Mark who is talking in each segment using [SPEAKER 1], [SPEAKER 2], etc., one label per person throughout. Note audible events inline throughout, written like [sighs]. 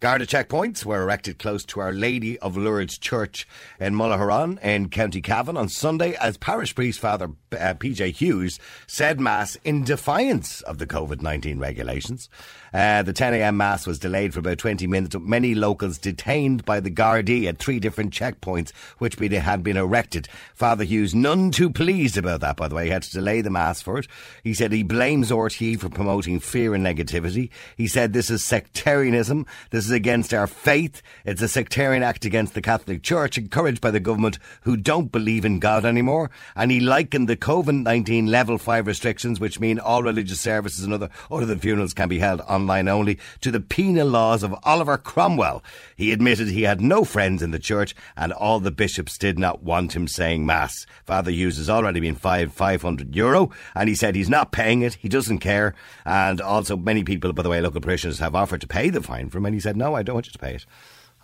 [SPEAKER 1] Garda checkpoints were erected close to Our Lady of Lourdes Church in Mullahoran in County Cavan on Sunday as parish priest Father uh, PJ Hughes said Mass in defiance of the COVID 19 regulations. Uh, the 10am Mass was delayed for about 20 minutes, with many locals detained by the Gardaí at three different checkpoints which had been erected. Father Hughes, none too pleased about that, by the way. He had to delay the Mass for it. He said he blames RTE for promoting fear and negativity. He said this is sectarianism. This is against our faith. It's a sectarian act against the Catholic Church, encouraged by the government who don't believe in God anymore. And he likened the COVID 19 level 5 restrictions, which mean all religious services and other, other than funerals can be held online only, to the penal laws of Oliver Cromwell. He admitted he had no friends in the church and all the bishops did not want him saying Mass. Father Hughes has already been fined 500 euro and he said he's not paying it, he doesn't care. And also, many people, by the way, local parishioners have offered to pay the fine for him and he said, No, I don't want you to pay it.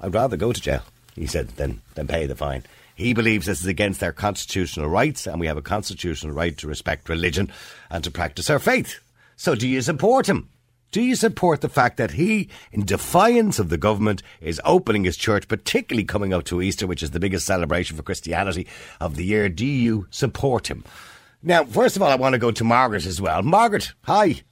[SPEAKER 1] I'd rather go to jail, he said, than, than pay the fine. He believes this is against their constitutional rights, and we have a constitutional right to respect religion and to practice our faith. So, do you support him? Do you support the fact that he, in defiance of the government, is opening his church, particularly coming up to Easter, which is the biggest celebration for Christianity of the year? Do you support him? Now, first of all, I want to go to Margaret as well. Margaret, hi.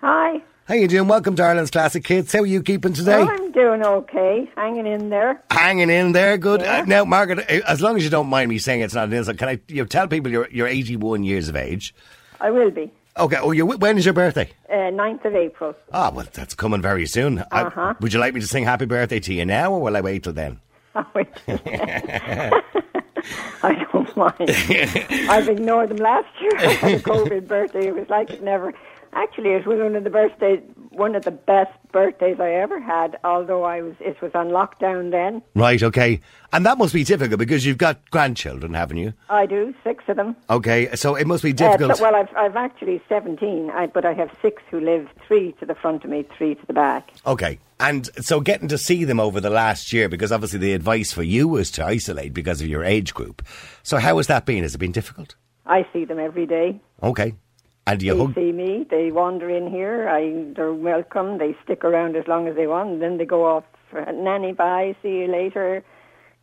[SPEAKER 2] Hi.
[SPEAKER 1] How you doing? Welcome to Ireland's Classic Hits. How are you keeping today?
[SPEAKER 2] Oh, I'm doing okay. Hanging in there.
[SPEAKER 1] Hanging in there, good.
[SPEAKER 2] Yeah.
[SPEAKER 1] Uh, now, Margaret, uh, as long as you don't mind me saying it's not an insult, can I you know, tell people you're you're 81 years of age?
[SPEAKER 2] I will be.
[SPEAKER 1] Okay. Oh, you when is your birthday?
[SPEAKER 2] Uh, 9th of April.
[SPEAKER 1] Ah, well, that's coming very soon.
[SPEAKER 2] Uh-huh.
[SPEAKER 1] would you like me to sing happy birthday to you now, or will I wait till then? [laughs]
[SPEAKER 2] Oh, wait. [laughs] I don't mind. [laughs] I've ignored them last year. I had a COVID birthday. It was like it never. Actually, it was one of the birthdays, one of the best birthdays I ever had. Although I was, it was on lockdown then.
[SPEAKER 1] Right. Okay. And that must be difficult because you've got grandchildren, haven't you?
[SPEAKER 2] I do six of them.
[SPEAKER 1] Okay. So it must be
[SPEAKER 2] Uh,
[SPEAKER 1] difficult.
[SPEAKER 2] so- well, I've I've actually seventeen, I, but I have six who live three to the front of me, three to the back.
[SPEAKER 1] Okay. And so getting to see them over the last year, because obviously the advice for you was to isolate because of your age group. So how has that been? Has it been difficult?
[SPEAKER 2] I see them every day.
[SPEAKER 1] Okay. And do you
[SPEAKER 2] They
[SPEAKER 1] hug?
[SPEAKER 2] see me. They wander in here. I, they're welcome. They stick around as long as they want. And then they go off. For, Nanny, bye. See you later.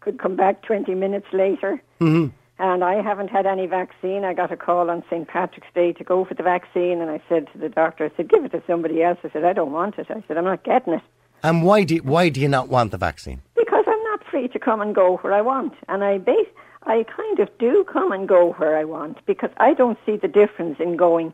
[SPEAKER 2] Could come back 20 minutes later. Mm-hmm. And I haven't had any vaccine. I got a call on St. Patrick's Day to go for the vaccine. And I said to the doctor, I said, give it to somebody else. I said, I don't want it. I said, I'm not getting it.
[SPEAKER 1] And why do you, why do you not want the vaccine?
[SPEAKER 2] Because I'm not free to come and go where I want. And I base, I kind of do come and go where I want because I don't see the difference in going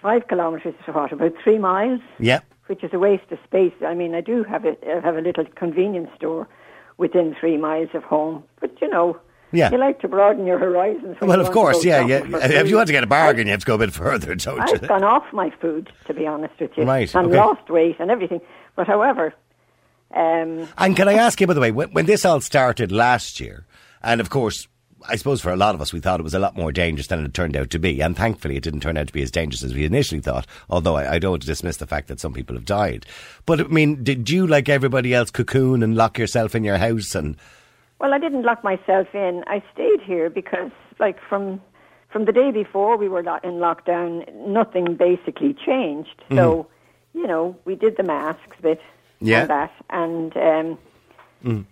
[SPEAKER 2] five kilometres to what, about three miles,
[SPEAKER 1] Yeah.
[SPEAKER 2] which is a waste of space. I mean, I do have a, I have a little convenience store within three miles of home. But, you know,
[SPEAKER 1] Yeah.
[SPEAKER 2] you like to broaden your horizons.
[SPEAKER 1] Well, of course, yeah, yeah. If you want to get a bargain, you have to go a bit further, [laughs] don't
[SPEAKER 2] I've
[SPEAKER 1] you?
[SPEAKER 2] gone off my food, to be honest with you,
[SPEAKER 1] Right,
[SPEAKER 2] and
[SPEAKER 1] okay.
[SPEAKER 2] lost weight and everything. But however, um,
[SPEAKER 1] And can I [laughs] ask you, by the way, when, when this all started last year, and of course, I suppose for a lot of us, we thought it was a lot more dangerous than it turned out to be. And thankfully, it didn't turn out to be as dangerous as we initially thought. Although I, I don't want to dismiss the fact that some people have died. But I mean, did you, like everybody else, cocoon and lock yourself in your house? And
[SPEAKER 2] Well, I didn't lock myself in. I stayed here because, like, from from the day before we were in lockdown, nothing basically changed. So, you know, we did the masks bit
[SPEAKER 1] Yeah.
[SPEAKER 2] and that, and um,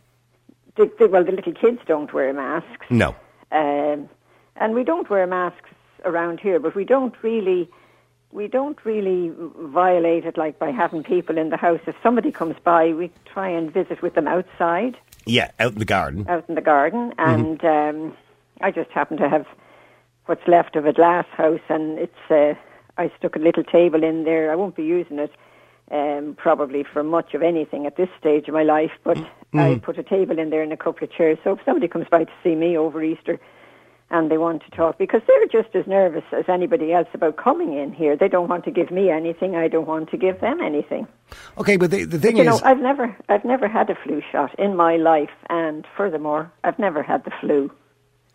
[SPEAKER 2] the, the, well, the little kids don't wear masks,
[SPEAKER 1] no,
[SPEAKER 2] um, and we don't wear masks around here. But we don't really. We don't really violate it like by having people in the house. If somebody comes by, we try and visit with them outside
[SPEAKER 1] yeah, out in the garden.
[SPEAKER 2] out in the garden, and um, I just happen to have what's left of a glass house, and it's uh, I stuck a little table in there. I won't be using it um, probably for much of anything at this stage of my life, but I mm-hmm. put a table in there and a couple of chairs. So if somebody comes by to see me over Easter. And they want to talk because they're just as nervous as anybody else about coming in here. They don't want to give me anything. I don't want to give them anything.
[SPEAKER 1] Okay, but the, the thing is
[SPEAKER 2] You
[SPEAKER 1] is,
[SPEAKER 2] know, I've never, I've never had a flu shot in my life, and furthermore, I've never had the flu.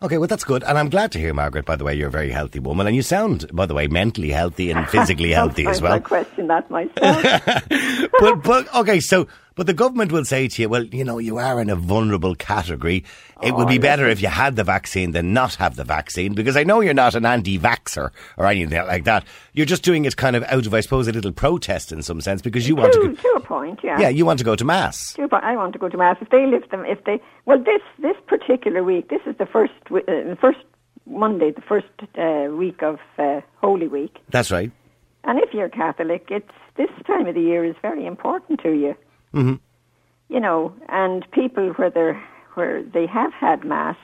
[SPEAKER 1] Okay, well, that's good. And I'm glad to hear, Margaret, by the way, you're a very healthy woman. And you sound, by the way, mentally healthy and [laughs] physically healthy as well.
[SPEAKER 2] I question that myself. [laughs]
[SPEAKER 1] but, but, okay, so, But the government will say to you, well, you know, you are in a vulnerable category. It would be better if you had the vaccine than not have the vaccine because I know you're not an anti-vaxxer or anything like that. You're just doing it kind of out of, I suppose, a little protest in some sense because you want
[SPEAKER 2] to,
[SPEAKER 1] to. Go,
[SPEAKER 2] to a point, yeah.
[SPEAKER 1] Yeah, you want to go to mass.
[SPEAKER 2] To a point, I want to go to mass. If they lift them, if they well, this this particular week, this is the first uh, first Monday, the first uh, week of uh, Holy Week.
[SPEAKER 1] That's right.
[SPEAKER 2] And if you're Catholic, it's this time of the year is very important to you.
[SPEAKER 1] Hmm
[SPEAKER 2] You know, and people where they where they have had mass,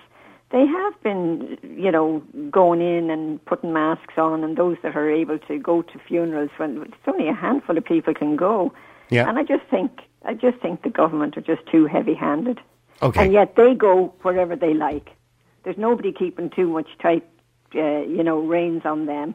[SPEAKER 2] they have been, you know, going in and putting masks on, and those that are able to go to funerals when it's only a handful of people can go.
[SPEAKER 1] Yeah.
[SPEAKER 2] And I just think I just think the government are just too heavy-handed.
[SPEAKER 1] Okay.
[SPEAKER 2] And yet they go wherever they like. There's nobody keeping too much tight, uh, you know, reins on them.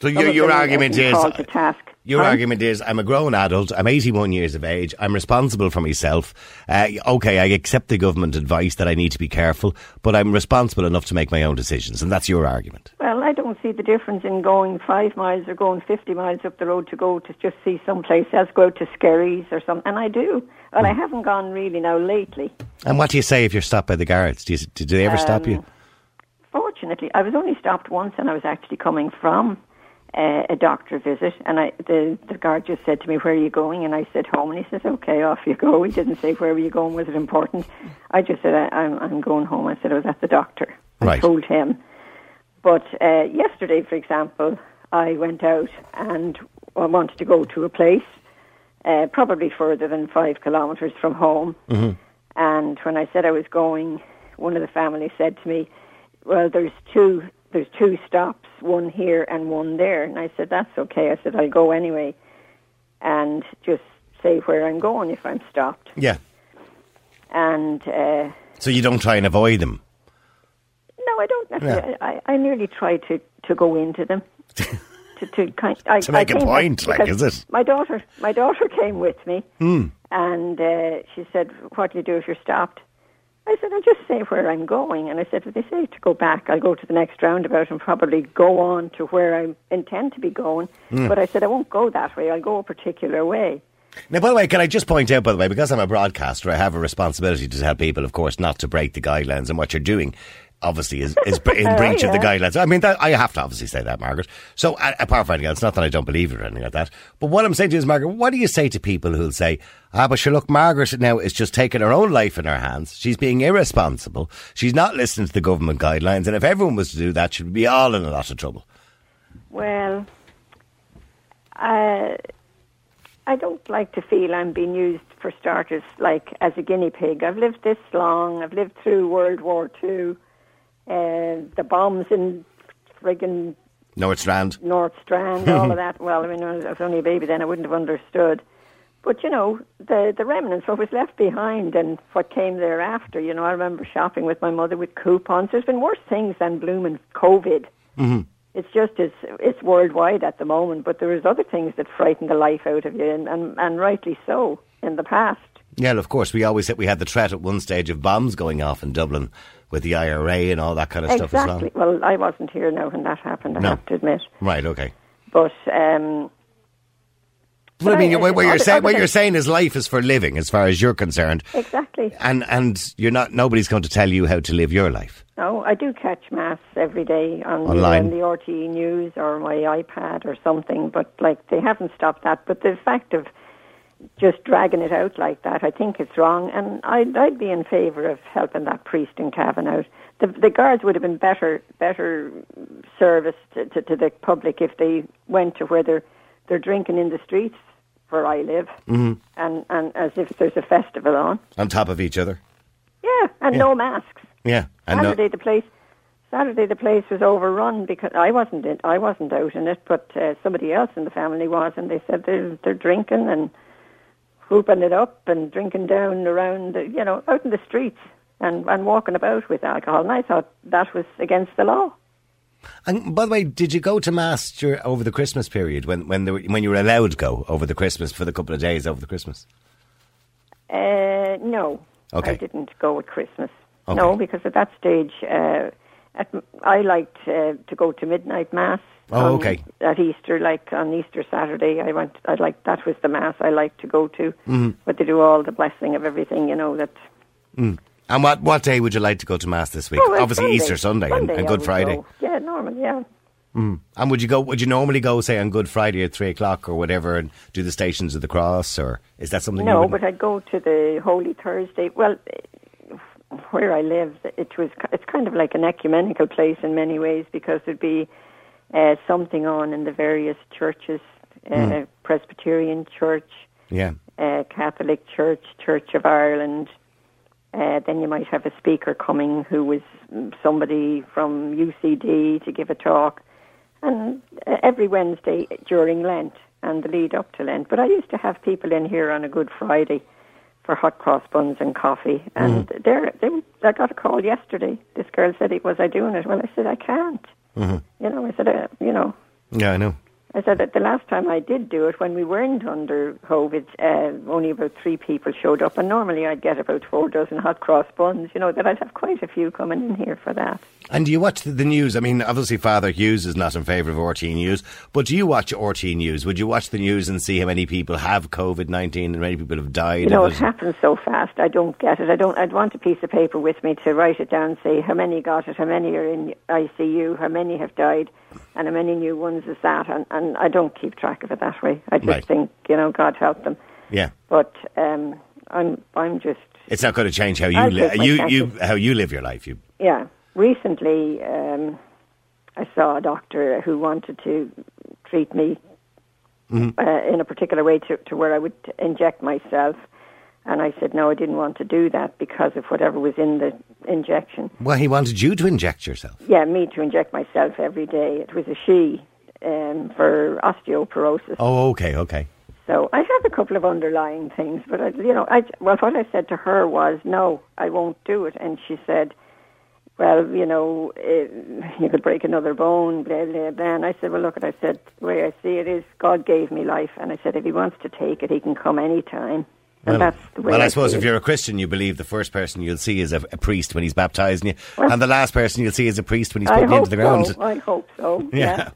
[SPEAKER 1] So your, your argument is
[SPEAKER 2] called to task.
[SPEAKER 1] your argument is I'm a grown adult. I'm 81 years of age. I'm responsible for myself. Uh, okay, I accept the government advice that I need to be careful, but I'm responsible enough to make my own decisions, and that's your argument.
[SPEAKER 2] Well, I don't see the difference in going five miles or going 50 miles up the road to go to just see someplace else, go out to Skerries or something. And I do. Well, I
[SPEAKER 1] Hmm.
[SPEAKER 2] haven't gone really now lately.
[SPEAKER 1] And what do you say if you're stopped by the guards? Do, you, do they ever stop you?
[SPEAKER 2] Um, Fortunately, I was only stopped once and I was actually coming from uh, a doctor visit. And I, the, the guard just said to me, Where are you going? And I said, Home. And he says, Okay, off you go. He didn't say, Where were you going? Was it important? I just said, I, I'm, I'm going home. I said, I was at the doctor. I
[SPEAKER 1] Right.
[SPEAKER 2] told him. But uh, yesterday, for example, I went out and I wanted to go to a place, uh, probably further than five kilometres from home. And when I said I was going, one of the family said to me, "Well, there's two, there's two stops, one here and one there." And I said, "That's okay." I said, "I'll go anyway, and just say where I'm going if I'm stopped."
[SPEAKER 1] Yeah.
[SPEAKER 2] And uh,
[SPEAKER 1] So you don't try and avoid them.
[SPEAKER 2] no, I don't necessarily. I, I nearly try to to go into them. [laughs] to, to kind I,
[SPEAKER 1] To make
[SPEAKER 2] I
[SPEAKER 1] a point, like, is it?
[SPEAKER 2] My daughter, my daughter [laughs] came with me,
[SPEAKER 1] Hmm.
[SPEAKER 2] and uh, she said, "What do you do if you're stopped?" I said, "I just say where I'm going." And I said, "If they say to go back, I'll go to the next roundabout and probably go on to where I intend to be going."
[SPEAKER 1] Hmm.
[SPEAKER 2] But I said, "I won't go that way. I'll go a particular way."
[SPEAKER 1] Now, by the way, can I just point out, by the way, because I'm a broadcaster, I have a responsibility to tell people, of course, not to break the guidelines, and what you're doing, obviously, is, is in [laughs]
[SPEAKER 2] Oh,
[SPEAKER 1] breach of the guidelines. I mean, that, I have to obviously say that, Margaret. So, a- apart from anything else, not that I don't believe it or anything like that, but what I'm saying to you is, Margaret, what do you say to people who'll say, ah, but sure, look, Margaret now is just taking her own life in her hands. She's being irresponsible. She's not listening to the government guidelines, and if everyone was to do that, she'd be all in a lot of trouble.
[SPEAKER 2] Well, I, I don't like to feel I'm being used, for starters, like as a guinea pig. I've lived this long. I've lived through World War Two, uh, the bombs in friggin'
[SPEAKER 1] North Strand.
[SPEAKER 2] North Strand, all of [laughs] that. Well, I mean, I was only a baby then. I wouldn't have understood. But you know, the the remnants, what was left behind, and what came thereafter. You know, I remember shopping with my mother with coupons. There's been worse things than blooming COVID. Mm-hmm. It's just it's it's worldwide at the moment. But there is other things that frighten the life out of you, and and, and rightly so in the past.
[SPEAKER 1] Yeah, of course. We always said we had the threat at one stage of bombs going off in Dublin with the IRA and all that kind of stuff as
[SPEAKER 2] exactly.
[SPEAKER 1] well.
[SPEAKER 2] Well, I wasn't here now when that happened. I
[SPEAKER 1] No.
[SPEAKER 2] have to admit.
[SPEAKER 1] Right. Okay.
[SPEAKER 2] But um,
[SPEAKER 1] Well, I mean,
[SPEAKER 2] I-
[SPEAKER 1] what, what you're saying, what you're saying is life is for living, as far as you're concerned,
[SPEAKER 2] exactly.
[SPEAKER 1] and and you're not. Nobody's going to tell you how to live your life.
[SPEAKER 2] No, I do catch mass every day on
[SPEAKER 1] Online.
[SPEAKER 2] the, on the RTE News or my iPad or something, but like they haven't stopped that. But the fact of just dragging it out like that, I think it's wrong, and I'd, I'd be in favour of helping that priest in Cavan out. The, the guards would have been better better service to, to, to the public if they went to where they're they're drinking in the streets where I live, mm-hmm. and and as if there's a festival on.
[SPEAKER 1] On top of each other.
[SPEAKER 2] Yeah, and
[SPEAKER 1] Yeah.
[SPEAKER 2] no masks.
[SPEAKER 1] Yeah. And no,
[SPEAKER 2] Saturday the place Saturday the place was overrun because I wasn't in, I wasn't out in it, but uh, somebody else in the family was, and they said they're they're drinking and whooping it up and drinking down around, the, you know, out in the streets and and walking about with alcohol. And I thought that was against the law.
[SPEAKER 1] and by the way, did you go to mass dur- over the Christmas period when when there, were- when you were allowed to go over the Christmas for the couple of days over the Christmas?
[SPEAKER 2] Uh, no,
[SPEAKER 1] Okay.
[SPEAKER 2] I didn't go at Christmas.
[SPEAKER 1] Okay.
[SPEAKER 2] No, because at that stage, uh, At, I liked uh, to go to midnight mass.
[SPEAKER 1] Oh,
[SPEAKER 2] on-
[SPEAKER 1] okay.
[SPEAKER 2] At Easter, like on Easter Saturday, I went. I like that was the mass I liked to go to. Mm-hmm. But they do all the blessing of everything, you know. That
[SPEAKER 1] And what, what day would you like to go to Mass this week?
[SPEAKER 2] Oh, well,
[SPEAKER 1] Obviously Easter Sunday, and,
[SPEAKER 2] Sunday
[SPEAKER 1] and Good Friday.
[SPEAKER 2] go. Yeah, normal. Yeah.
[SPEAKER 1] And would you go? Would you normally go, say, on Good Friday at three o'clock or whatever, and do the Stations of the Cross, or is that something?
[SPEAKER 2] No, but I'd go to the Holy Thursday. Well, where I live, it was it's kind of like an ecumenical place in many ways because there'd be uh, something on in the various churches, uh, Presbyterian Church,
[SPEAKER 1] yeah,
[SPEAKER 2] uh, Catholic Church, Church of Ireland. Uh, then you might have a speaker coming who was mm, somebody from UCD to give a talk, and uh, every Wednesday during Lent and the lead up to Lent. But I used to have people in here on a Good Friday for hot cross buns and coffee, and there they, I got a call yesterday. This girl said, "Was I doing it?" Well, I said, "I can't." You know, I said, uh, "You know."
[SPEAKER 1] yeah, I know.
[SPEAKER 2] I said that the last time I did do it, when we weren't under COVID, uh, only about three people showed up, and normally I'd get about four dozen hot cross buns. You know that I'd have quite a few coming in here for that.
[SPEAKER 1] And do you watch the, the news? I mean, obviously, Father Hughes is not in favour of RTE News, but do you watch RTE News? Would you watch the news and see how many people have COVID nineteen and many people have died?
[SPEAKER 2] You know, it
[SPEAKER 1] it?
[SPEAKER 2] happens so fast. I don't get it. I don't. I'd want a piece of paper with me to write it down, say how many got it, how many are in ICU, how many have died, and how many new ones is that. And, and I don't keep track of it that way. I just
[SPEAKER 1] Right.
[SPEAKER 2] think, you know, God help them.
[SPEAKER 1] yeah.
[SPEAKER 2] But um, I'm, I'm just
[SPEAKER 1] It's not going to change how you li- you,
[SPEAKER 2] chances.
[SPEAKER 1] you how you live your life. You
[SPEAKER 2] Yeah. Recently, um, I saw a doctor who wanted to treat me
[SPEAKER 1] Mm-hmm.
[SPEAKER 2] uh, in a particular way to, to where I would inject myself. And I said, no, I didn't want to do that because of whatever was in the injection.
[SPEAKER 1] well, he wanted you to inject yourself.
[SPEAKER 2] Yeah, me to inject myself every day. It was a she um, for osteoporosis.
[SPEAKER 1] Oh, okay, okay.
[SPEAKER 2] So I have a couple of underlying things, but I, you know, I well, what I said to her was, no, I won't do it, and she said, well, you know, eh, you could break another bone, blah blah blah. And I said, well, look, I said, the way I see it is, God gave me life, and I said, if He wants to take it, He can come any time. And
[SPEAKER 1] Well,
[SPEAKER 2] that's the way
[SPEAKER 1] well, I
[SPEAKER 2] I
[SPEAKER 1] suppose if
[SPEAKER 2] it.
[SPEAKER 1] you're a Christian, you believe the first person you'll see is a, a priest when he's baptising you, and the last person you'll see is a priest when he's putting you into the ground.
[SPEAKER 2] so. I hope so. [laughs]
[SPEAKER 1] Yeah.
[SPEAKER 2] yeah.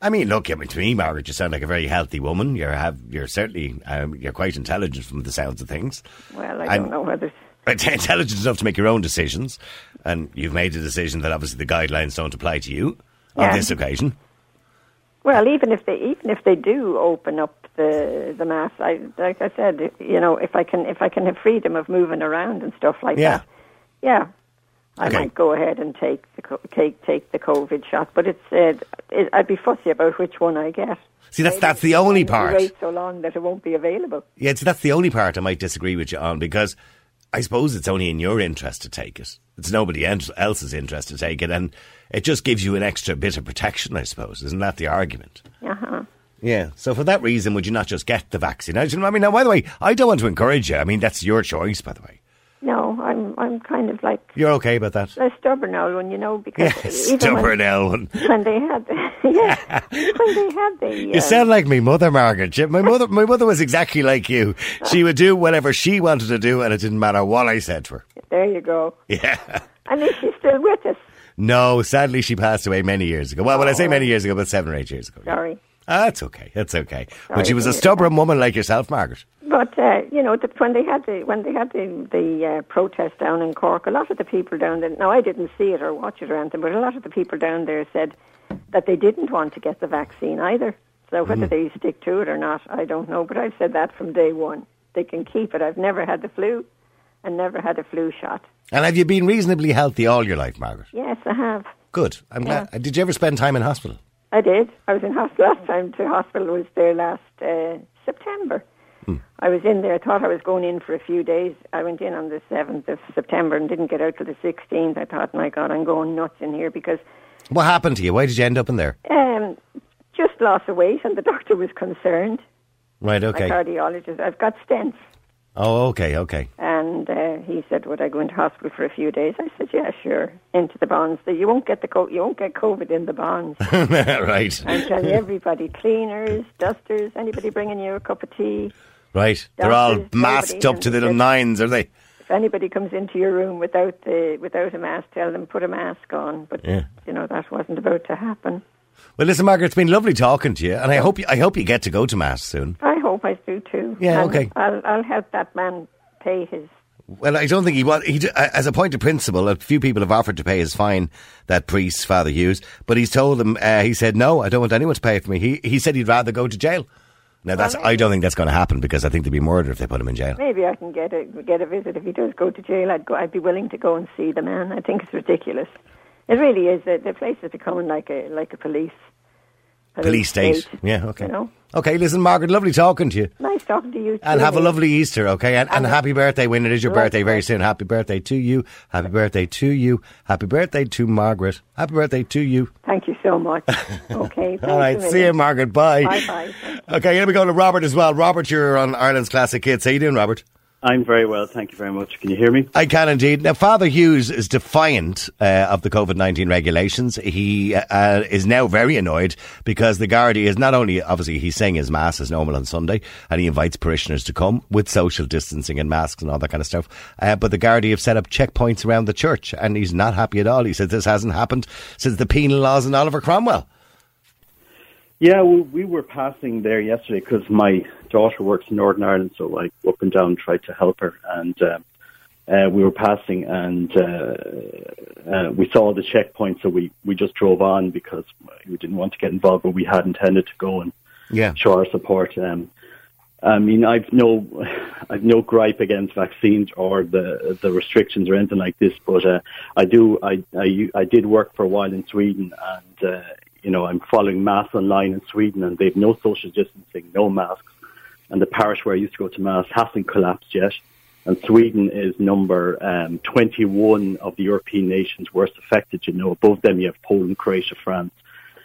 [SPEAKER 1] I mean, look, I mean, to me, Margaret, you sound like a very healthy woman. You're have, you're certainly, um, you're quite intelligent from the sounds of things.
[SPEAKER 2] Well, I
[SPEAKER 1] And-
[SPEAKER 2] don't know whether. [laughs]
[SPEAKER 1] Intelligent enough to make your own decisions, and you've made a decision that obviously the guidelines don't apply to you on this occasion.
[SPEAKER 2] Well, even if they even if they do open up the the mass, I like I said, you know, if I can if I can have freedom of moving around and stuff like
[SPEAKER 1] Yeah.
[SPEAKER 2] that, yeah, I
[SPEAKER 1] Okay.
[SPEAKER 2] might go ahead and take the take take the COVID shot. But it's uh, it, I'd be fussy about which one I get.
[SPEAKER 1] See, that's
[SPEAKER 2] Maybe
[SPEAKER 1] that's the only part.
[SPEAKER 2] Wait so long that it won't be available.
[SPEAKER 1] Yeah, see, that's the only part I might disagree with you on because I suppose it's only in your interest to take it. It's nobody else's interest to take it, and it just gives you an extra bit of protection, I suppose. Isn't that the argument?
[SPEAKER 2] Uh huh.
[SPEAKER 1] Yeah. So for that reason, would you not just get the vaccine? I mean, now, by the way, I don't want to encourage you. I mean, that's your choice, by the way.
[SPEAKER 2] No, I'm I'm kind of like
[SPEAKER 1] You're okay about that?
[SPEAKER 2] a stubborn old one, you know, because [laughs]
[SPEAKER 1] Yeah,
[SPEAKER 2] when-
[SPEAKER 1] stubborn Ellen. [laughs]
[SPEAKER 2] when they had the, [laughs] yeah, when they had the
[SPEAKER 1] You
[SPEAKER 2] um,
[SPEAKER 1] sound like my mother, Margaret. My mother, my mother was exactly like you. She would do whatever she wanted to do, and it didn't matter what I said to her.
[SPEAKER 2] there you go.
[SPEAKER 1] Yeah.
[SPEAKER 2] And is she still with us?
[SPEAKER 1] No, sadly, she passed away many years ago. Well, when I say many years ago, about seven or eight years ago.
[SPEAKER 2] Sorry.
[SPEAKER 1] Ah, that's okay. That's okay. But she was a stubborn woman like yourself, Margaret.
[SPEAKER 2] But uh, you know, the, when they had the when they had the the uh, protest down in Cork, a lot of the people down there. Now, I didn't see it or watch it or anything, but a lot of the people down there said that they didn't want to get the vaccine either. So whether
[SPEAKER 1] Mm.
[SPEAKER 2] they stick to it or not, I don't know. But I've said that from day one. They can keep it. I've never had the flu, and never had a flu shot.
[SPEAKER 1] And have you been reasonably healthy all your life, Margaret?
[SPEAKER 2] Yes, I have.
[SPEAKER 1] Good. I'm glad. Did you ever spend time in hospital?
[SPEAKER 2] I did. I was in hospital [laughs] last time. To hospital was there last uh, September. I was in there. I thought I was going in for a few days. I went in on the seventh of September and didn't get out till the sixteenth. I thought, my God, I'm going nuts in here because
[SPEAKER 1] What happened to you? Why did you end up in there?
[SPEAKER 2] um, just loss of weight, and the doctor was concerned.
[SPEAKER 1] Right. okay.
[SPEAKER 2] My cardiologist. I've got stents,
[SPEAKER 1] Oh, okay. Okay.
[SPEAKER 2] and uh, he said, "Would I go into hospital for a few days?" I said, "Yeah, sure." Into the Bons. You won't get the co- you won't get COVID in the Bons. [laughs]
[SPEAKER 1] right.
[SPEAKER 2] I'm telling everybody, cleaners, dusters, anybody bringing you a cup of tea.
[SPEAKER 1] Right. They're all masked up to the
[SPEAKER 2] and
[SPEAKER 1] nines, are they?
[SPEAKER 2] if anybody comes into your room without the without a mask, tell them put a mask on. But
[SPEAKER 1] Yeah.
[SPEAKER 2] you know that wasn't about to happen.
[SPEAKER 1] Well, listen, Margaret, it's been lovely talking to you, and I hope you, I hope you get to go to mass soon.
[SPEAKER 2] I hope I do too.
[SPEAKER 1] Yeah,
[SPEAKER 2] And
[SPEAKER 1] okay.
[SPEAKER 2] I'll I'll help that man pay his.
[SPEAKER 1] Well, I don't think he was. He, as a point of principle, a few people have offered to pay his fine. That priest, Father Hughes, but he's told them. Uh, he said, "No, I don't want anyone to pay for me." He he said he'd rather go to jail. Now that's. I don't think that's going to happen because I think they'd be murdered if they put him in jail.
[SPEAKER 2] Maybe I can get a get a visit if he does go to jail. I'd go. I'd be willing to go and see the man. I think it's ridiculous. It really is. The, the place is becoming like a like a police
[SPEAKER 1] Police state. Yeah. Okay.
[SPEAKER 2] You know,
[SPEAKER 1] Okay. Listen, Margaret, lovely talking to you.
[SPEAKER 2] nice talking to you.
[SPEAKER 1] And
[SPEAKER 2] too,
[SPEAKER 1] have a lovely Easter, okay? And, and
[SPEAKER 2] And-
[SPEAKER 1] happy birthday when it is your birthday very soon. Happy birthday to you. Happy birthday to you. Happy birthday to Margaret. Happy birthday to you.
[SPEAKER 2] Thank you so much. [laughs] Okay.
[SPEAKER 1] All right, see you. Margaret. Bye.
[SPEAKER 2] Bye bye.
[SPEAKER 1] Okay, here we go to Robert as well. Robert, you're on Ireland's Classic Hits. How you doing, Robert?
[SPEAKER 3] I'm very well, thank you very much. Can you hear me?
[SPEAKER 1] I can indeed. Now, Father Hughes is defiant uh, of the COVID 19 regulations. He uh, is now very annoyed because the Gardaí is not only, obviously, he's saying his Mass is normal on Sunday and he invites parishioners to come with social distancing and masks and all that kind of stuff. Uh, but the Gardaí have set up checkpoints around the church and he's not happy at all. He says this hasn't happened since the penal laws in Oliver Cromwell.
[SPEAKER 3] Yeah, well, we were passing there yesterday because my daughter works in Northern Ireland, so I up and down tried to help her, and uh, uh, we were passing, and uh, uh, we saw the checkpoint, so we we just drove on because we didn't want to get involved, but we had intended to go and
[SPEAKER 1] Yeah.
[SPEAKER 3] show our support. Um, I mean, I've no, [sighs] I've no gripe against vaccines or the the restrictions or anything like this, but uh, I do, I, I, I did work for a while in Sweden, and uh, you know, I'm following mass online in Sweden, and they've no social distancing, no masks, and the parish where I used to go to mass hasn't collapsed yet. And Sweden is number um, 21 of the European nations worst affected. You know, above them you have Poland, Croatia, France,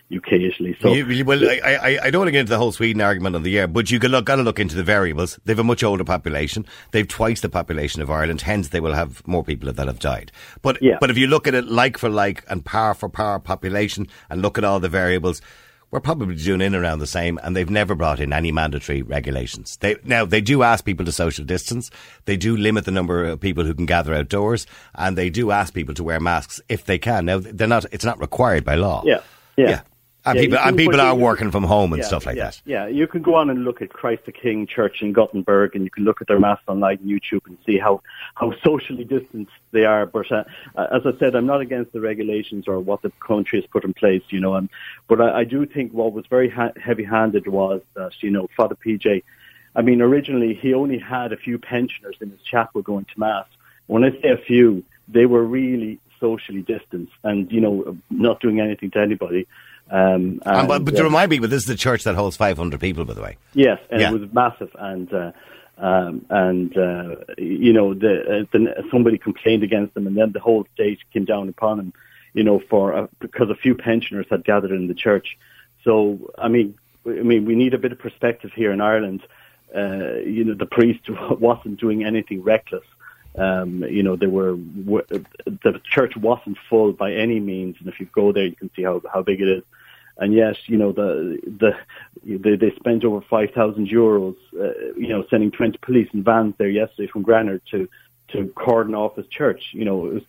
[SPEAKER 3] Italy. So
[SPEAKER 1] You- you- well, I, I, I don't want to get into the whole Sweden argument on the air, but you got look, got to look into the variables. They've a much older population. They've twice the population of Ireland. Hence, they will have more people that have died. But
[SPEAKER 3] Yeah.
[SPEAKER 1] but if you look at it like for like and power for power population and look at all the variables. We're probably doing in around the same, and they've never brought in any mandatory regulations. They now they do ask people to social distance. They do limit the number of people who can gather outdoors, and they do ask people to wear masks if they can. Now they're not; it's not required by law.
[SPEAKER 3] Yeah, yeah.
[SPEAKER 1] Yeah. And
[SPEAKER 3] Yeah,
[SPEAKER 1] people, and uh,
[SPEAKER 3] people
[SPEAKER 1] are working from home and
[SPEAKER 3] yeah,
[SPEAKER 1] stuff like
[SPEAKER 3] yeah,
[SPEAKER 1] that.
[SPEAKER 3] Yeah, you can go on and look at Christ the King Church in Gothenburg, and you can look at their mass online on YouTube and see how how socially distanced they are. But uh, uh, as I said, I'm not against the regulations or what the country has put in place. You know, and but I, I do think what was very ha- heavy-handed was that you know Father PJ. I mean, originally he only had a few pensioners in his chapel going to mass. When I say a few, they were really socially distanced and you know not doing anything to anybody. Um,
[SPEAKER 1] And, but, but to remind people, this is the church that holds 500 people, by the way.
[SPEAKER 3] Yes, and
[SPEAKER 1] Yeah.
[SPEAKER 3] it was massive, and uh, um, and uh, you know, the, uh, the somebody complained against them, and then the whole state came down upon him, you know, for uh, because a few pensioners had gathered in the church. So, I mean, I mean, we need a bit of perspective here in Ireland. Uh, you know, the priest [laughs] wasn't doing anything reckless. Um, you know, they were the church wasn't full by any means, and if you go there, you can see how how big it is. And yes, you know the the they, they spent over five thousand euros, uh, you know, sending twenty police and vans there yesterday from Granard to to cordon off his church. You know, it was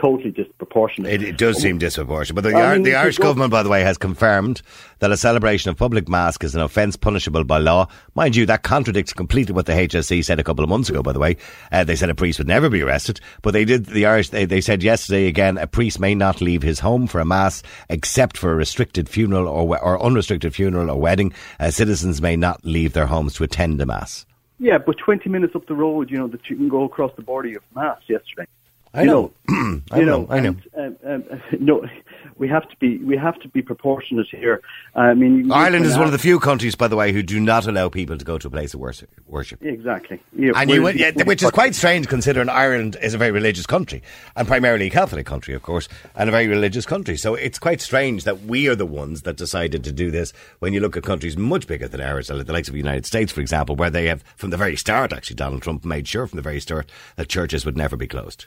[SPEAKER 3] totally disproportionate.
[SPEAKER 1] It, it does seem disproportionate. But the,
[SPEAKER 3] I mean,
[SPEAKER 1] the Irish government, by the way, has confirmed that a celebration of public mask is an offence punishable by law. Mind you, that contradicts completely what the HSE said a couple of months ago, by the way. Uh, they said a priest would never be arrested. But they did, the Irish, they, they said yesterday again, a priest may not leave his home for a mass except for a restricted funeral or, or unrestricted funeral or wedding. Uh, citizens may not leave their homes to attend a mass.
[SPEAKER 3] yeah, but twenty minutes up the road, you know, that you can go across the border of mass yesterday.
[SPEAKER 1] I know.
[SPEAKER 3] know, [clears throat]
[SPEAKER 1] I
[SPEAKER 3] you
[SPEAKER 1] know, I know.
[SPEAKER 3] and, um, um, [laughs] no, we have to be we have to be proportionate here. I mean,
[SPEAKER 1] Ireland is one of the few countries, by the way, who do not allow people to go to a place of worship. worship.
[SPEAKER 3] exactly, yeah,
[SPEAKER 1] And you, yeah, which is quite strange considering Ireland is a very religious country and primarily a Catholic country, of course, and a very religious country. So it's quite strange that we are the ones that decided to do this when you look at countries much bigger than ours, like the likes of the United States, for example, where they have, from the very start, actually, Donald Trump made sure from the very start that churches would never be closed.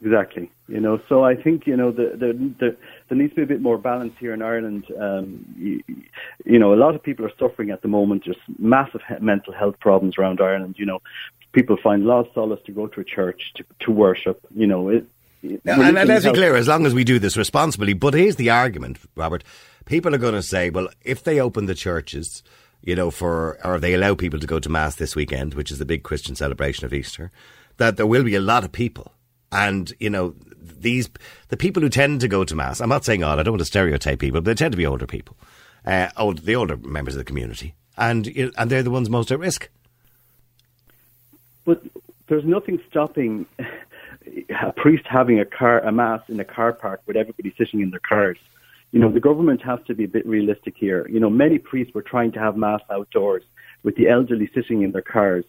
[SPEAKER 3] Exactly. You know, so I think you know the, the, the, there needs to be a bit more balance here in Ireland. Um, you, you know, a lot of people are suffering at the moment. There's massive he- mental health problems around Ireland. You know, people find a lot of solace to go to a church to, to worship. You know, it-
[SPEAKER 1] Now, and, and let's be clear, as long as we do this responsibly. But here's the argument, Robert. People are going to say, well, if they open the churches, you know, for or if they allow people to go to mass this weekend, which is the big Christian celebration of Easter, that there will be a lot of people, and you know, these the people who tend to go to mass. I'm not saying all. I don't want to stereotype people, but they tend to be older people, uh, old, the older members of the community, and you know, and they're the ones most at risk.
[SPEAKER 3] But there's nothing stopping [laughs] a priest having a car, a mass in a car park with everybody sitting in their cars. You know, the government has to be a bit realistic here. You know, many priests were trying to have mass outdoors with the elderly sitting in their cars.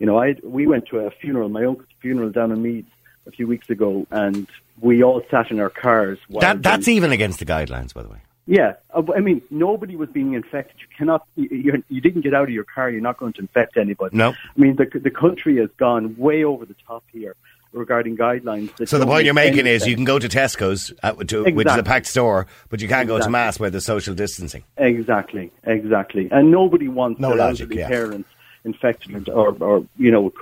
[SPEAKER 3] You know, I we went to a funeral, my uncle's funeral down in Meath a few weeks ago, and we all sat in our cars. While
[SPEAKER 1] That that's
[SPEAKER 3] the-
[SPEAKER 1] even against the guidelines, by the way.
[SPEAKER 3] yeah, uh, I mean, nobody was being infected. You cannot, you, you- didn't get out of your car. You're not going to infect anybody.
[SPEAKER 1] No.
[SPEAKER 3] I mean, the the country has gone way over the top here regarding guidelines.
[SPEAKER 1] So the point you're making
[SPEAKER 3] any
[SPEAKER 1] is you can go to Tesco's, uh, to, which is a packed store, but you can't go to mass where there's social distancing.
[SPEAKER 3] Exactly, exactly. And nobody wants
[SPEAKER 1] No
[SPEAKER 3] their
[SPEAKER 1] logic,
[SPEAKER 3] elderly
[SPEAKER 1] yeah.
[SPEAKER 3] parents infected or, or, you know,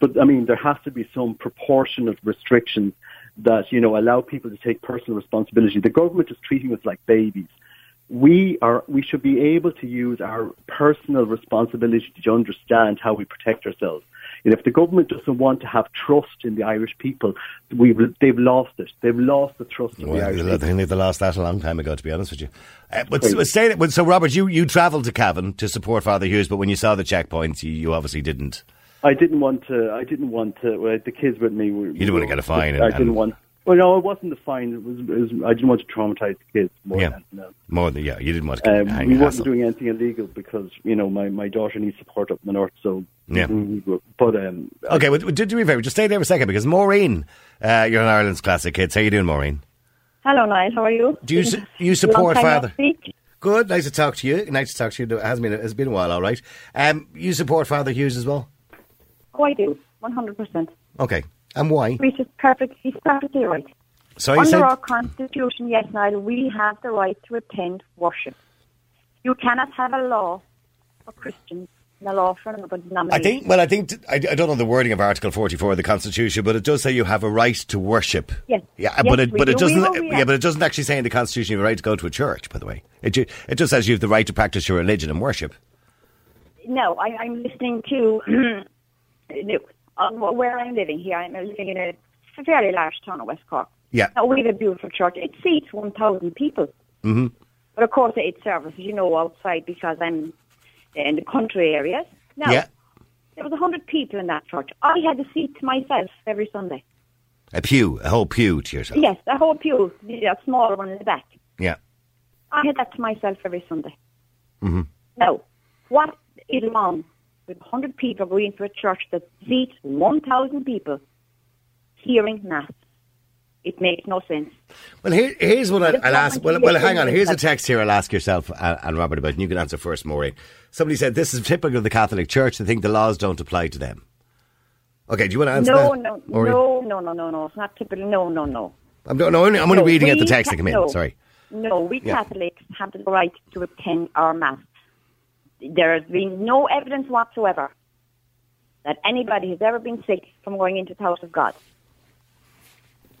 [SPEAKER 3] but I mean, there has to be some proportionate restrictions that, you know, allow people to take personal responsibility. The government is treating us like babies. We are, we should be able to use our personal responsibility to understand how we protect ourselves. And if the government doesn't want to have trust in the Irish people, we've, they've lost it. They've lost the trust of the Irish
[SPEAKER 1] I
[SPEAKER 3] people.
[SPEAKER 1] think they lost that a long time ago, to be honest with you. Uh, but so, say that, so Robert, you, you travelled to Cavan to support Father Hughes, but when you saw the checkpoints, you, you obviously didn't.
[SPEAKER 3] I didn't want to. I didn't want to. Well, the kids with me. Were,
[SPEAKER 1] You didn't want to get a fine
[SPEAKER 3] I
[SPEAKER 1] and-
[SPEAKER 3] didn't want. Well, no, it wasn't the fine. It was. It was I didn't want to traumatize the kids more
[SPEAKER 1] Yeah.
[SPEAKER 3] than anything.
[SPEAKER 1] More than, yeah, you didn't want to get
[SPEAKER 3] Um,
[SPEAKER 1] hang
[SPEAKER 3] we
[SPEAKER 1] a
[SPEAKER 3] weren't
[SPEAKER 1] hassle.
[SPEAKER 3] doing anything illegal because you know my, my daughter needs support up in the north. So
[SPEAKER 1] Yeah.
[SPEAKER 3] we were- but um,
[SPEAKER 1] Okay, well, do, do me a favour, just stay there for a second because Maureen, uh, you're an Ireland's classic hits. How you doing, Maureen?
[SPEAKER 4] Hello, Niall. How are you?
[SPEAKER 1] Do you su- you support
[SPEAKER 4] Long time no
[SPEAKER 1] Father? Good, nice to talk to you. Nice to talk to you. It has been it's been a while, all right. Um, you support Father Hughes as well?
[SPEAKER 4] Oh, I do. 100%.
[SPEAKER 1] Okay, and why?
[SPEAKER 4] He's just perfect. He's perfectly right.
[SPEAKER 1] Sorry, you
[SPEAKER 4] Under
[SPEAKER 1] said
[SPEAKER 4] our constitution, yes, Niall, we have the right to attend worship. You cannot have a law for Christians and a law for another
[SPEAKER 1] I think. Well, I think I, I don't know the wording of Article forty-four of the Constitution, but it does say you have a right to worship.
[SPEAKER 4] Yes.
[SPEAKER 1] Yeah,
[SPEAKER 4] Yes,
[SPEAKER 1] but it but it
[SPEAKER 4] do. We
[SPEAKER 1] doesn't.
[SPEAKER 4] know
[SPEAKER 1] yeah,
[SPEAKER 4] have.
[SPEAKER 1] but it doesn't actually say in the Constitution you have a right to go to a church. By the way, it ju- it just says you have the right to practice your religion and worship.
[SPEAKER 4] No, I, I'm listening to [clears throat] no, um, where I'm living here. I'm living in a fairly large town of West Cork.
[SPEAKER 1] Yeah.
[SPEAKER 4] Now, we have a beautiful church. It seats 1,000 people. Mm-hmm. But of course, it's services, you know, outside because I'm in the country areas. Now,
[SPEAKER 1] Yeah.
[SPEAKER 4] there was 100 people in that church. I had a seat to myself every Sunday.
[SPEAKER 1] A pew, a whole pew to yourself.
[SPEAKER 4] Yes, a whole pew, that smaller one in the back.
[SPEAKER 1] Yeah.
[SPEAKER 4] I had that to myself every Sunday. Mm-hmm. Now, what is wrong with 100 people going to a church that seats 1,000 people hearing Mass? It makes no sense.
[SPEAKER 1] Well, here, here's what I'll, I'll ask. Well, well, hang on. Here's a text here I'll ask yourself uh, and Robert about, and you can answer first, Maureen. Somebody said this is typical of the Catholic Church. They think the laws don't apply to them. Okay, do you want to answer
[SPEAKER 4] No,
[SPEAKER 1] that?
[SPEAKER 4] no,
[SPEAKER 1] Maureen?
[SPEAKER 4] no, no, no, no, no. It's not typical. No, no, no.
[SPEAKER 1] I'm, no, only, I'm only
[SPEAKER 4] No,
[SPEAKER 1] reading out the text
[SPEAKER 4] ca-
[SPEAKER 1] that came in.
[SPEAKER 4] no.
[SPEAKER 1] Sorry.
[SPEAKER 4] No, we
[SPEAKER 1] Yeah.
[SPEAKER 4] Catholics have the right to attend our Mass. There has been no evidence whatsoever that anybody has ever been sick from going into the house of God,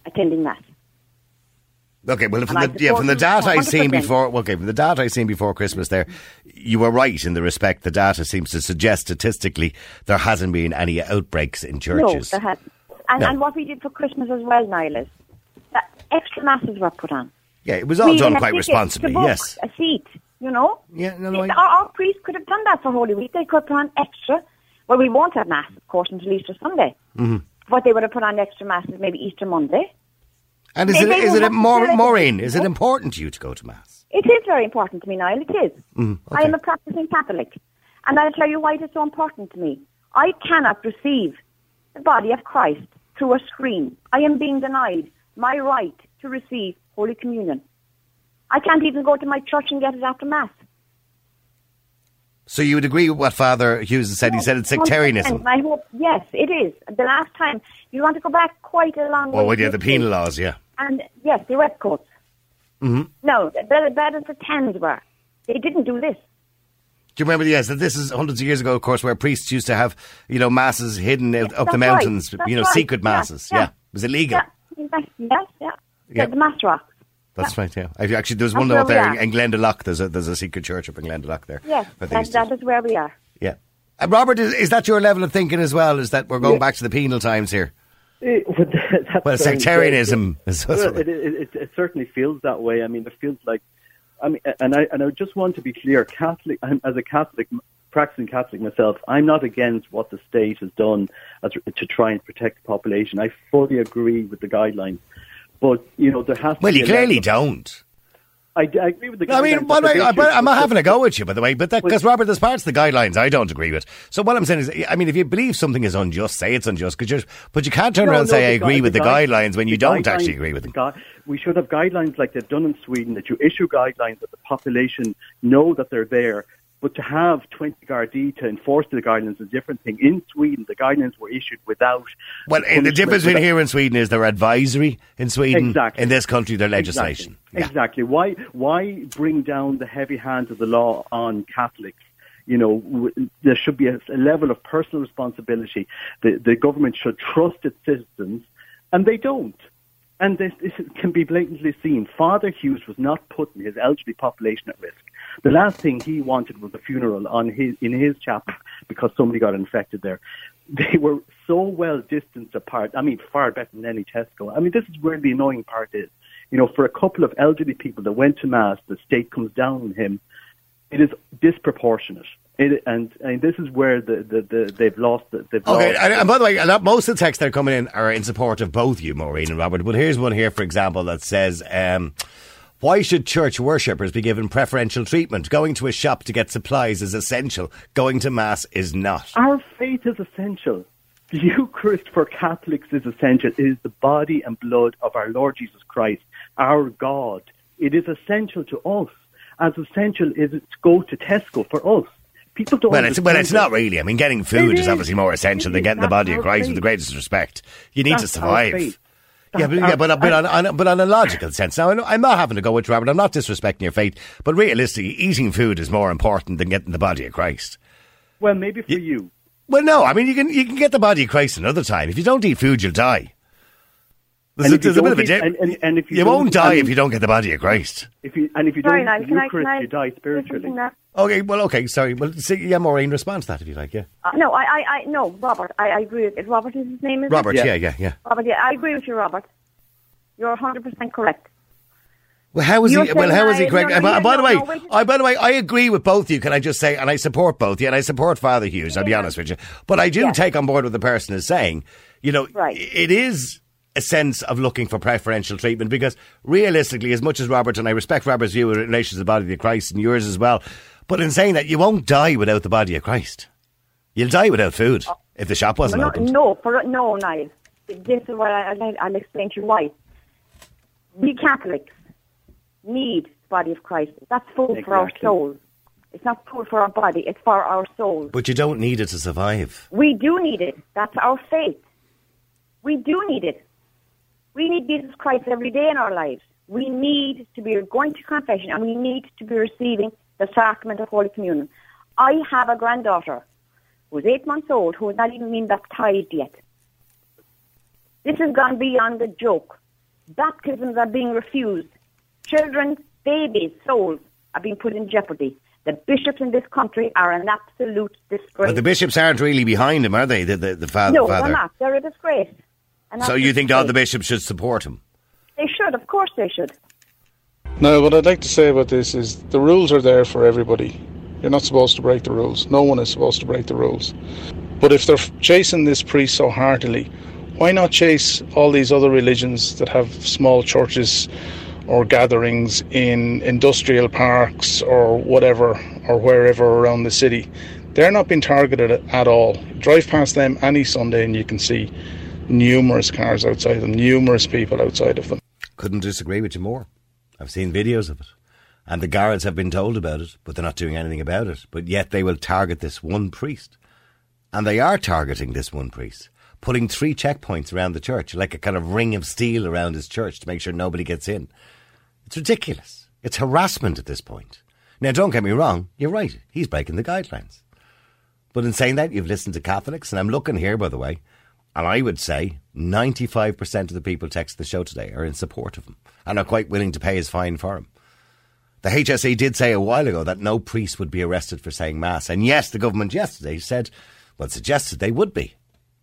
[SPEAKER 4] attending Mass.
[SPEAKER 1] Okay, well, from
[SPEAKER 4] And
[SPEAKER 1] the, yeah, from the data I've seen before, okay, from the data I've seen before Christmas, there, you were right in the respect the data seems to suggest statistically there hasn't been any outbreaks in churches.
[SPEAKER 4] No, there hasn't. And,
[SPEAKER 1] No.
[SPEAKER 4] and what we did for Christmas as well, Niall, is that extra masses were put on.
[SPEAKER 1] yeah, it was all
[SPEAKER 4] We
[SPEAKER 1] done quite responsibly. Yes.
[SPEAKER 4] a seat. You know.
[SPEAKER 1] Yeah, no, no, I-
[SPEAKER 4] Our, our priest could have done that for Holy Week. They could have put on extra. Well, we won't have mass, of course, until Easter Sunday. Mm-hmm. But they would have put on extra masses maybe Easter Monday.
[SPEAKER 1] And is
[SPEAKER 4] They-
[SPEAKER 1] it,
[SPEAKER 4] they
[SPEAKER 1] is it,
[SPEAKER 4] have to
[SPEAKER 1] Maur-
[SPEAKER 4] fill it.
[SPEAKER 1] Maureen, is it important to you to go to Mass?
[SPEAKER 4] It is very important to me, Niall. It is.
[SPEAKER 1] Mm,
[SPEAKER 4] I am a practicing Catholic. And I'll tell you why it is so important to me. I cannot receive the body of Christ through a screen. I am being denied my right to receive Holy Communion. I can't even go to my church and get it after Mass.
[SPEAKER 1] So you would agree with what Father Hughes has said? He said it's sectarianism.
[SPEAKER 4] I hope, yes, it is. The last time, you want to go back quite a long way.
[SPEAKER 1] Well, well, yeah, the penal laws, yeah.
[SPEAKER 4] And yes, the West Coast. Mm-hmm. No, is the Thames were. They didn't do this.
[SPEAKER 1] Do you remember? Yes, that this is hundreds of years ago, of course, where priests used to have, you know, masses hidden yes, up the mountains,
[SPEAKER 4] right.
[SPEAKER 1] you know,
[SPEAKER 4] right.
[SPEAKER 1] secret masses. Yeah,
[SPEAKER 4] yeah.
[SPEAKER 1] yeah. it was illegal.
[SPEAKER 4] Yeah, yes, yeah. yeah. The mass rocks.
[SPEAKER 1] That's right. Yeah, I, actually, there's one
[SPEAKER 4] That's
[SPEAKER 1] up
[SPEAKER 4] where
[SPEAKER 1] there in, in Glendalough. There's a there's a secret church up in Glendalough there.
[SPEAKER 4] Yes,
[SPEAKER 1] where they
[SPEAKER 4] that,
[SPEAKER 1] to-
[SPEAKER 4] that is where we are.
[SPEAKER 1] yeah. Uh, Robert, is, is that your level of thinking as well? Is that we're going back to the penal times here? [laughs]
[SPEAKER 3] Well, that's
[SPEAKER 1] Well, sectarianism is that's
[SPEAKER 3] Well, it, it, it, it certainly feels that way. I mean, it feels like, I mean, and I and I just want to be clear. Catholic, I'm, as a Catholic, practicing Catholic myself, I'm not against what the state has done as, to try and protect the population. I fully agree with the guidelines, but you know there has. To
[SPEAKER 1] Well, you clearly don't.
[SPEAKER 3] I, I agree with the.
[SPEAKER 1] I mean, by the
[SPEAKER 3] but
[SPEAKER 1] way, I, I'm not having a go at you, by the way, but because Robert, there's parts of the guidelines I don't agree with. So what I'm saying is, I mean, if you believe something is unjust, say it's unjust, 'cause you're, but you can't turn
[SPEAKER 3] No,
[SPEAKER 1] around and say I agree
[SPEAKER 3] gui-
[SPEAKER 1] with the,
[SPEAKER 3] gui-
[SPEAKER 1] guidelines when you don't actually agree with them.
[SPEAKER 3] we should have guidelines like they've done in Sweden that you issue guidelines that the population know that they're there. But to have 20 Gardaí to enforce the guidelines is a different thing. In Sweden, the guidelines were issued without.
[SPEAKER 1] Well, and the difference between here and Sweden is they're advisory in Sweden.
[SPEAKER 3] Exactly.
[SPEAKER 1] In this country, they're legislation.
[SPEAKER 3] Exactly.
[SPEAKER 1] Yeah.
[SPEAKER 3] exactly. Why why bring down the heavy hand of the law on Catholics? You know, there should be a, a level of personal responsibility. The the government should trust its citizens, and they don't. And this, this can be blatantly seen. Father Hughes was not putting his elderly population at risk. The last thing he wanted was a funeral on his in his chapel because somebody got infected there. They were so well distanced apart. I mean, far better than any Tesco. I mean, this is where the annoying part is. You know, for a couple of elderly people that went to mass, the state comes down on him. It is disproportionate. It, and, and this is where the, the, the they've lost. The, they've
[SPEAKER 1] Okay,
[SPEAKER 3] lost
[SPEAKER 1] and, and by the way, lot- most of the texts that are coming in are in support of both you, Maureen and Robert. But here's one here, for example, that says, um, "Why should church worshippers be given preferential treatment? Going to a shop to get supplies is essential. Going to mass is not."
[SPEAKER 3] Our faith is essential. The Eucharist for Catholics is essential. It is the body and blood of our Lord Jesus Christ, our God. It is essential to us. As essential as it to go to Tesco for us. People don't.
[SPEAKER 1] Well, it's well, it's not really. I mean, getting food is
[SPEAKER 3] is.
[SPEAKER 1] obviously more essential than getting the body of Christ.
[SPEAKER 3] faith.
[SPEAKER 1] With the greatest respect, you need to
[SPEAKER 3] That's our
[SPEAKER 1] survive. Yeah, but, yeah, but, but, on, on, but on a logical sense. Now, I'm not having to go with you, Robert. I'm not disrespecting your faith, but realistically, eating food is more important than getting the body of Christ.
[SPEAKER 3] Well, maybe for you.
[SPEAKER 1] Well, no, I mean you can you can get the body of Christ another time. If you don't eat food, you'll die. There's,
[SPEAKER 3] And
[SPEAKER 1] a,
[SPEAKER 3] you
[SPEAKER 1] there's a bit of a
[SPEAKER 3] eat- and- and- and if you
[SPEAKER 1] you won't die
[SPEAKER 3] I mean-
[SPEAKER 1] if you don't get the body of Christ.
[SPEAKER 3] If you and if you
[SPEAKER 4] Sorry,
[SPEAKER 3] don't
[SPEAKER 4] Niall,
[SPEAKER 3] eat
[SPEAKER 4] can I,
[SPEAKER 3] Eucharist,
[SPEAKER 4] I
[SPEAKER 3] you die spiritually.
[SPEAKER 1] Okay, well, okay, sorry. Well, see, yeah, Maureen, respond to that if you like. Yeah,
[SPEAKER 4] Uh, no, I, I, I, no, Robert. I, I agree with it. Robert is his name, is it?
[SPEAKER 1] Robert.
[SPEAKER 3] Yeah.
[SPEAKER 1] Yeah, yeah, yeah.
[SPEAKER 4] Robert, yeah, I agree with you, Robert. You're 100% correct.
[SPEAKER 1] Well, how is
[SPEAKER 4] You're
[SPEAKER 1] he? Well,
[SPEAKER 4] saying
[SPEAKER 1] how is he
[SPEAKER 4] I-
[SPEAKER 1] correct?
[SPEAKER 4] no,
[SPEAKER 1] And
[SPEAKER 4] no,
[SPEAKER 1] by, by the way. I, by the way, I agree with both of you. Can I just say, and I support both you, and I support Father Hughes. I'll be honest with you, but I do
[SPEAKER 4] Yeah.
[SPEAKER 1] take on board what the person is saying. You know,
[SPEAKER 4] Right.
[SPEAKER 1] it is a sense of looking for preferential treatment because realistically, as much as Robert and I respect Robert's view in relation to the body of Christ and yours as well, but in saying that, you won't die without the body of Christ. You'll die without food if the shop wasn't
[SPEAKER 4] no,
[SPEAKER 1] opened.
[SPEAKER 4] no, for, no, Niall. This is what I, I'll, I'll explain to you why. We Catholics need the body of Christ. That's food for our
[SPEAKER 3] Exactly.
[SPEAKER 4] soul. It's not food for our body, it's for our soul.
[SPEAKER 1] But you don't need it to survive.
[SPEAKER 4] We do need it. That's our faith. We do need it. We need Jesus Christ every day in our lives. We need to be going to confession and we need to be receiving the sacrament of Holy Communion. I have a granddaughter who's eight months old who has not even been baptized yet. This has gone beyond a joke. Baptisms are being refused. Children, babies, souls are being put in jeopardy. The bishops in this country are an absolute disgrace.
[SPEAKER 1] But the bishops aren't really behind him, are they? The, the, the father.
[SPEAKER 4] No,
[SPEAKER 1] father.
[SPEAKER 4] they're not. They're a disgrace. An
[SPEAKER 1] So you think all the
[SPEAKER 4] disgrace.
[SPEAKER 1] bishops should support him?
[SPEAKER 4] They should, of course they should.
[SPEAKER 5] No, what I'd like to say about this is the rules are there for everybody. You're not supposed to break the rules. No one is supposed to break the rules. But if they're chasing this priest so heartily, why not chase all these other religions that have small churches or gatherings in industrial parks or whatever or wherever around the city? They're not being targeted at all. Drive past them any Sunday and you can see numerous cars outside them, numerous people outside of them.
[SPEAKER 1] Couldn't disagree with you more. I've seen videos of it. And the guards have been told about it, but they're not doing anything about it. But yet they will target this one priest. And they are targeting this one priest, putting three checkpoints around the church, like a kind of ring of steel around his church to make sure nobody gets in. It's ridiculous. It's harassment at this point. Now, don't get me wrong, you're right. He's breaking the guidelines. But in saying that, you've listened to Catholics, and I'm looking here, by the way, and I would say 95% of the people text the show today are in support of him and are quite willing to pay his fine for him. The HSE did say a while ago that no priest would be arrested for saying Mass. And yes, the government yesterday said, well, suggested they would be,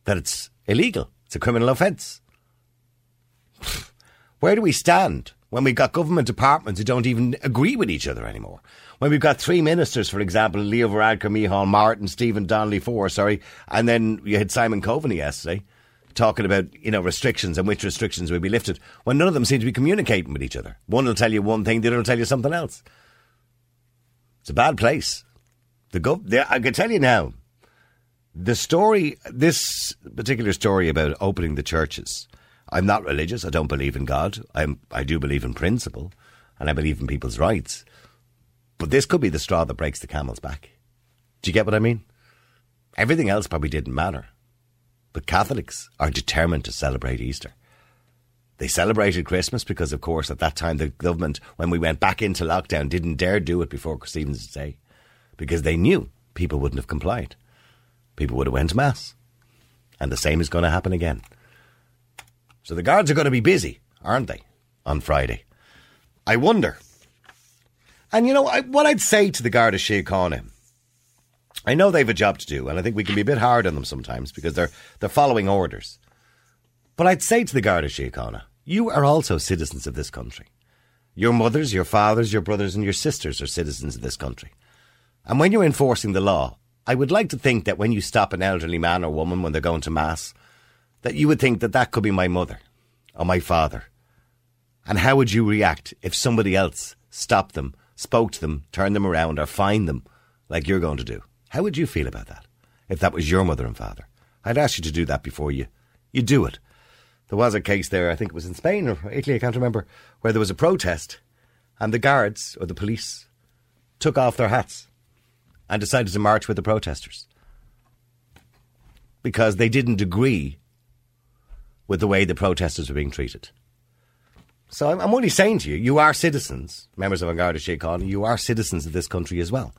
[SPEAKER 1] that it's illegal. It's a criminal offence. Where do we stand when we've got government departments who don't even agree with each other anymore? When we've got three ministers, for example, Leo Varadkar, Micheál Martin, Stephen Donnelly, four, sorry, and then you had Simon Coveney yesterday talking about, you know, restrictions and which restrictions will be lifted, when none of them seem to be communicating with each other. One will tell you one thing, the other will tell you something else. It's a bad place. The gov- the, I can tell you now, the story, this particular story about opening the churches, I'm not religious. I don't believe in God. I'm, I do believe in principle, and I believe in people's rights. But this could be the straw that breaks the camel's back. Do you get what I mean? Everything else probably didn't matter. But Catholics are determined to celebrate Easter. They celebrated Christmas because, of course, at that time the government, when we went back into lockdown, didn't dare do it before Stephen's Day because they knew people wouldn't have complied. People would have went to mass, and the same is going to happen again. So the guards are going to be busy, aren't they, on Friday? I wonder. And you know I, what I'd say to the Garda Síochána I know they've a job to do, and I think we can be a bit hard on them sometimes because they're they're following orders. But I'd say to the Garda Síochána, you are also citizens of this country. Your mothers, your fathers, your brothers, and your sisters are citizens of this country. And when you're enforcing the law, I would like to think that when you stop an elderly man or woman when they're going to Mass, that you would think that that could be my mother or my father. And how would you react if somebody else stopped them, spoke to them, turned them around, or fined them like you're going to do? How would you feel about that if that was your mother and father? I'd ask you to do that before you you do it. There was a case there, I think it was in Spain or Italy, I can't remember, where there was a protest and the guards or the police took off their hats and decided to march with the protesters because they didn't agree with the way the protesters were being treated. So I'm, I'm only saying to you, you are citizens, members of An Garda Síochána, you are citizens of this country as well.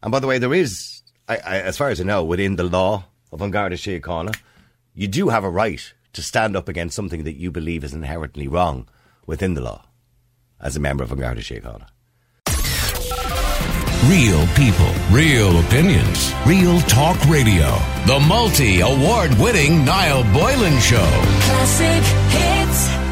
[SPEAKER 1] And by the way, there is, I, I, as far as I know, within the law of An Garda Síochána, you do have a right to stand up against something that you believe is inherently wrong within the law as a member of An Garda Síochána.
[SPEAKER 6] Real people, real opinions, real talk radio. The multi award winning Niall Boylan Show.
[SPEAKER 7] Classic hits.